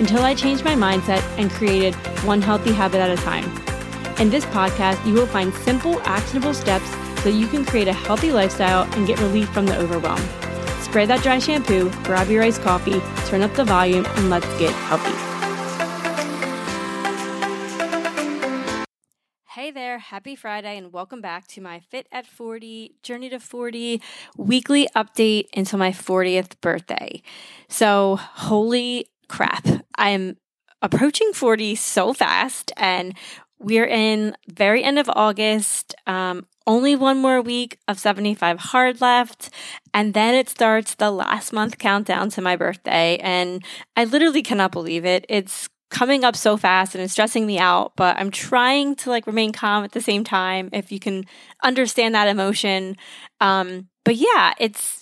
until I changed my mindset and created one healthy habit at a time. In this podcast, you will find simple, actionable steps so you can create a healthy lifestyle and get relief from the overwhelm. Spray that dry shampoo, grab your iced coffee, turn up the volume, and let's get healthy. Hey there, happy Friday, and welcome back to my Fit at 40 Journey to 40 weekly update until my 40th birthday. So, holy crap, I'm approaching 40 so fast and we're in very end of August. Um, only one more week of 75 hard left. And then it starts the last month countdown to my birthday. And I literally cannot believe it. It's coming up so fast and it's stressing me out, but I'm trying to like remain calm at the same time if you can understand that emotion. Um, but yeah, it's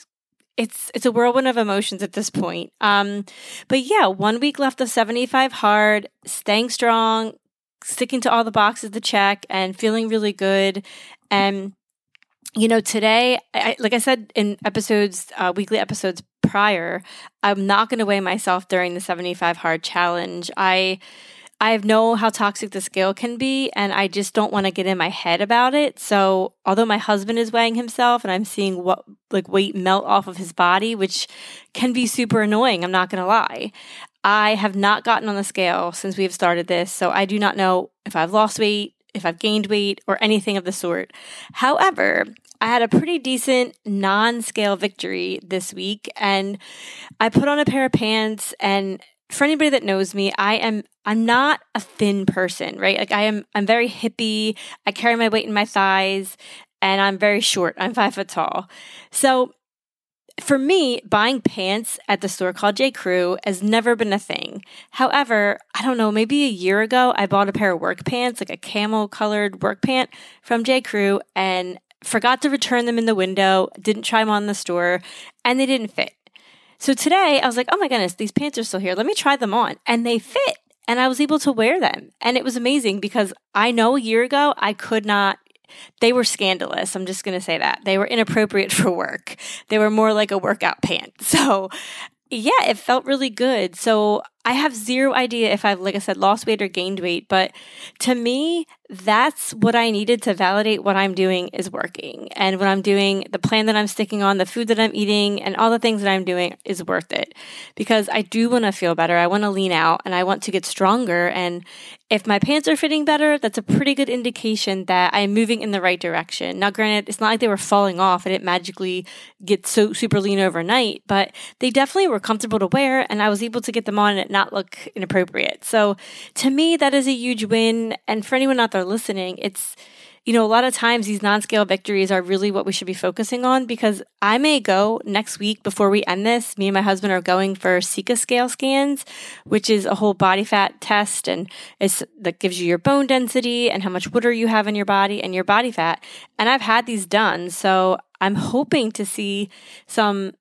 it's it's a whirlwind of emotions at this point. Um, but yeah, one week left of 75 hard, staying strong, sticking to all the boxes to check, and feeling really good. And you know, today, I, like I said in episodes, uh, weekly episodes prior, I'm not going to weigh myself during the 75 hard challenge. I I know how toxic the scale can be, and I just don't want to get in my head about it. So, although my husband is weighing himself and I'm seeing what like weight melt off of his body, which can be super annoying, I'm not going to lie. I have not gotten on the scale since we've started this, so I do not know if I've lost weight, if I've gained weight, or anything of the sort. However, I had a pretty decent non scale victory this week, and I put on a pair of pants and for anybody that knows me, I am I'm not a thin person, right? Like I am I'm very hippie. I carry my weight in my thighs and I'm very short. I'm five foot tall. So for me, buying pants at the store called J. Crew has never been a thing. However, I don't know, maybe a year ago, I bought a pair of work pants, like a camel colored work pant from J. Crew, and forgot to return them in the window, didn't try them on the store, and they didn't fit. So today I was like, oh my goodness, these pants are still here. Let me try them on. And they fit. And I was able to wear them. And it was amazing because I know a year ago I could not they were scandalous. I'm just going to say that. They were inappropriate for work. They were more like a workout pant. So, yeah, it felt really good. So, I have zero idea if I've, like I said, lost weight or gained weight, but to me, that's what I needed to validate what I'm doing is working. And what I'm doing, the plan that I'm sticking on, the food that I'm eating, and all the things that I'm doing is worth it. Because I do want to feel better. I want to lean out and I want to get stronger. And if my pants are fitting better, that's a pretty good indication that I'm moving in the right direction. Now, granted, it's not like they were falling off. I didn't magically get so super lean overnight, but they definitely were comfortable to wear. And I was able to get them on and not look inappropriate. So to me, that is a huge win. And for anyone out there listening, it's, you know, a lot of times these non scale victories are really what we should be focusing on because I may go next week before we end this. Me and my husband are going for Seca scale scans, which is a whole body fat test and it's that gives you your bone density and how much water you have in your body and your body fat. And I've had these done. So I'm hoping to see some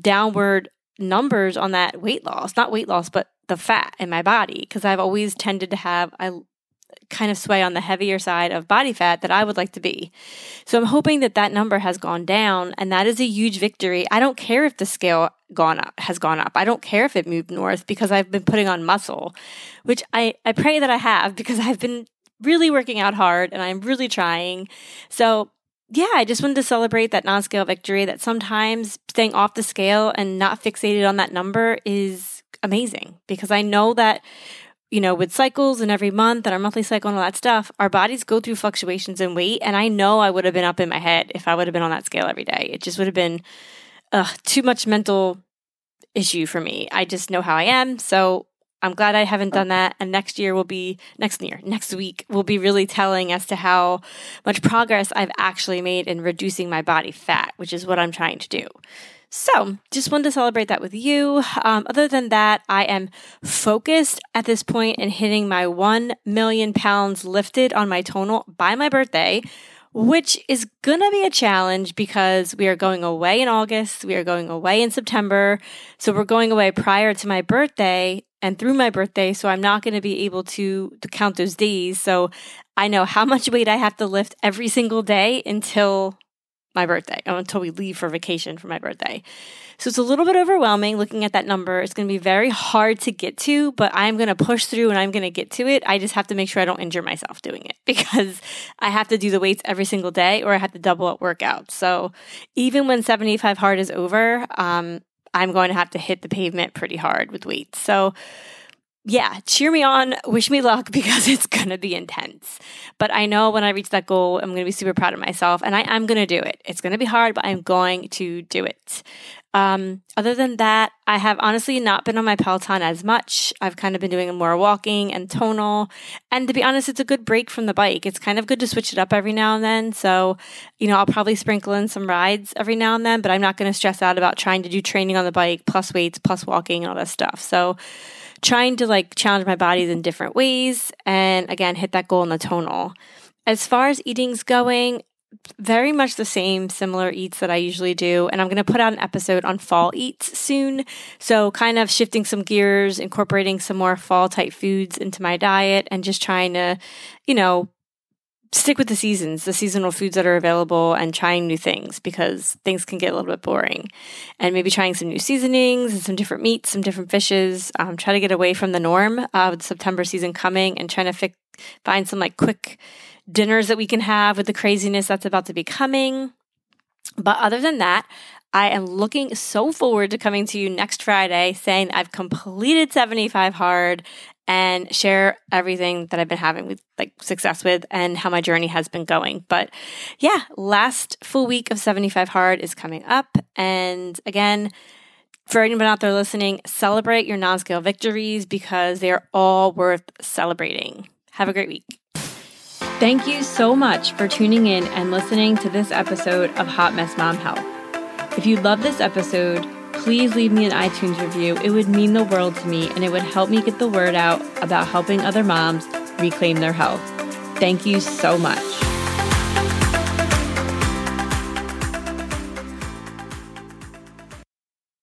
downward numbers on that weight loss, not weight loss, but the fat in my body because I've always tended to have I kind of sway on the heavier side of body fat that I would like to be. So I'm hoping that that number has gone down and that is a huge victory. I don't care if the scale gone up has gone up. I don't care if it moved north because I've been putting on muscle, which I I pray that I have because I've been really working out hard and I'm really trying. So yeah, I just wanted to celebrate that non scale victory that sometimes staying off the scale and not fixated on that number is amazing because I know that you know, with cycles and every month and our monthly cycle and all that stuff, our bodies go through fluctuations in weight. And I know I would have been up in my head if I would have been on that scale every day. It just would have been uh, too much mental issue for me. I just know how I am. So I'm glad I haven't done that. And next year will be, next year, next week will be really telling as to how much progress I've actually made in reducing my body fat, which is what I'm trying to do. So, just wanted to celebrate that with you. Um, other than that, I am focused at this point in hitting my 1 million pounds lifted on my tonal by my birthday, which is going to be a challenge because we are going away in August. We are going away in September. So, we're going away prior to my birthday and through my birthday. So, I'm not going to be able to, to count those days. So, I know how much weight I have to lift every single day until my birthday oh, until we leave for vacation for my birthday. So it's a little bit overwhelming looking at that number. It's going to be very hard to get to, but I'm going to push through and I'm going to get to it. I just have to make sure I don't injure myself doing it because I have to do the weights every single day or I have to double up workouts. So even when 75 hard is over, um, I'm going to have to hit the pavement pretty hard with weights. So yeah, cheer me on, wish me luck because it's going to be intense. But I know when I reach that goal, I'm going to be super proud of myself and I am going to do it. It's going to be hard, but I'm going to do it. Um, other than that, I have honestly not been on my Peloton as much. I've kind of been doing more walking and tonal. And to be honest, it's a good break from the bike. It's kind of good to switch it up every now and then. So, you know, I'll probably sprinkle in some rides every now and then, but I'm not going to stress out about trying to do training on the bike, plus weights, plus walking, and all that stuff. So, trying to like challenge my bodies in different ways and again hit that goal in the tonal. As far as eating's going, very much the same similar eats that I usually do. And I'm going to put out an episode on fall eats soon. So, kind of shifting some gears, incorporating some more fall type foods into my diet, and just trying to, you know, stick with the seasons, the seasonal foods that are available, and trying new things because things can get a little bit boring. And maybe trying some new seasonings and some different meats, some different fishes. Um, try to get away from the norm uh, with September season coming and trying to fi- find some like quick dinners that we can have with the craziness that's about to be coming. But other than that, I am looking so forward to coming to you next Friday saying I've completed 75 hard and share everything that I've been having with like success with and how my journey has been going. But yeah, last full week of 75 hard is coming up. And again, for anyone out there listening, celebrate your non scale victories because they are all worth celebrating. Have a great week. Thank you so much for tuning in and listening to this episode of Hot Mess Mom Health. If you love this episode, please leave me an iTunes review. It would mean the world to me and it would help me get the word out about helping other moms reclaim their health. Thank you so much.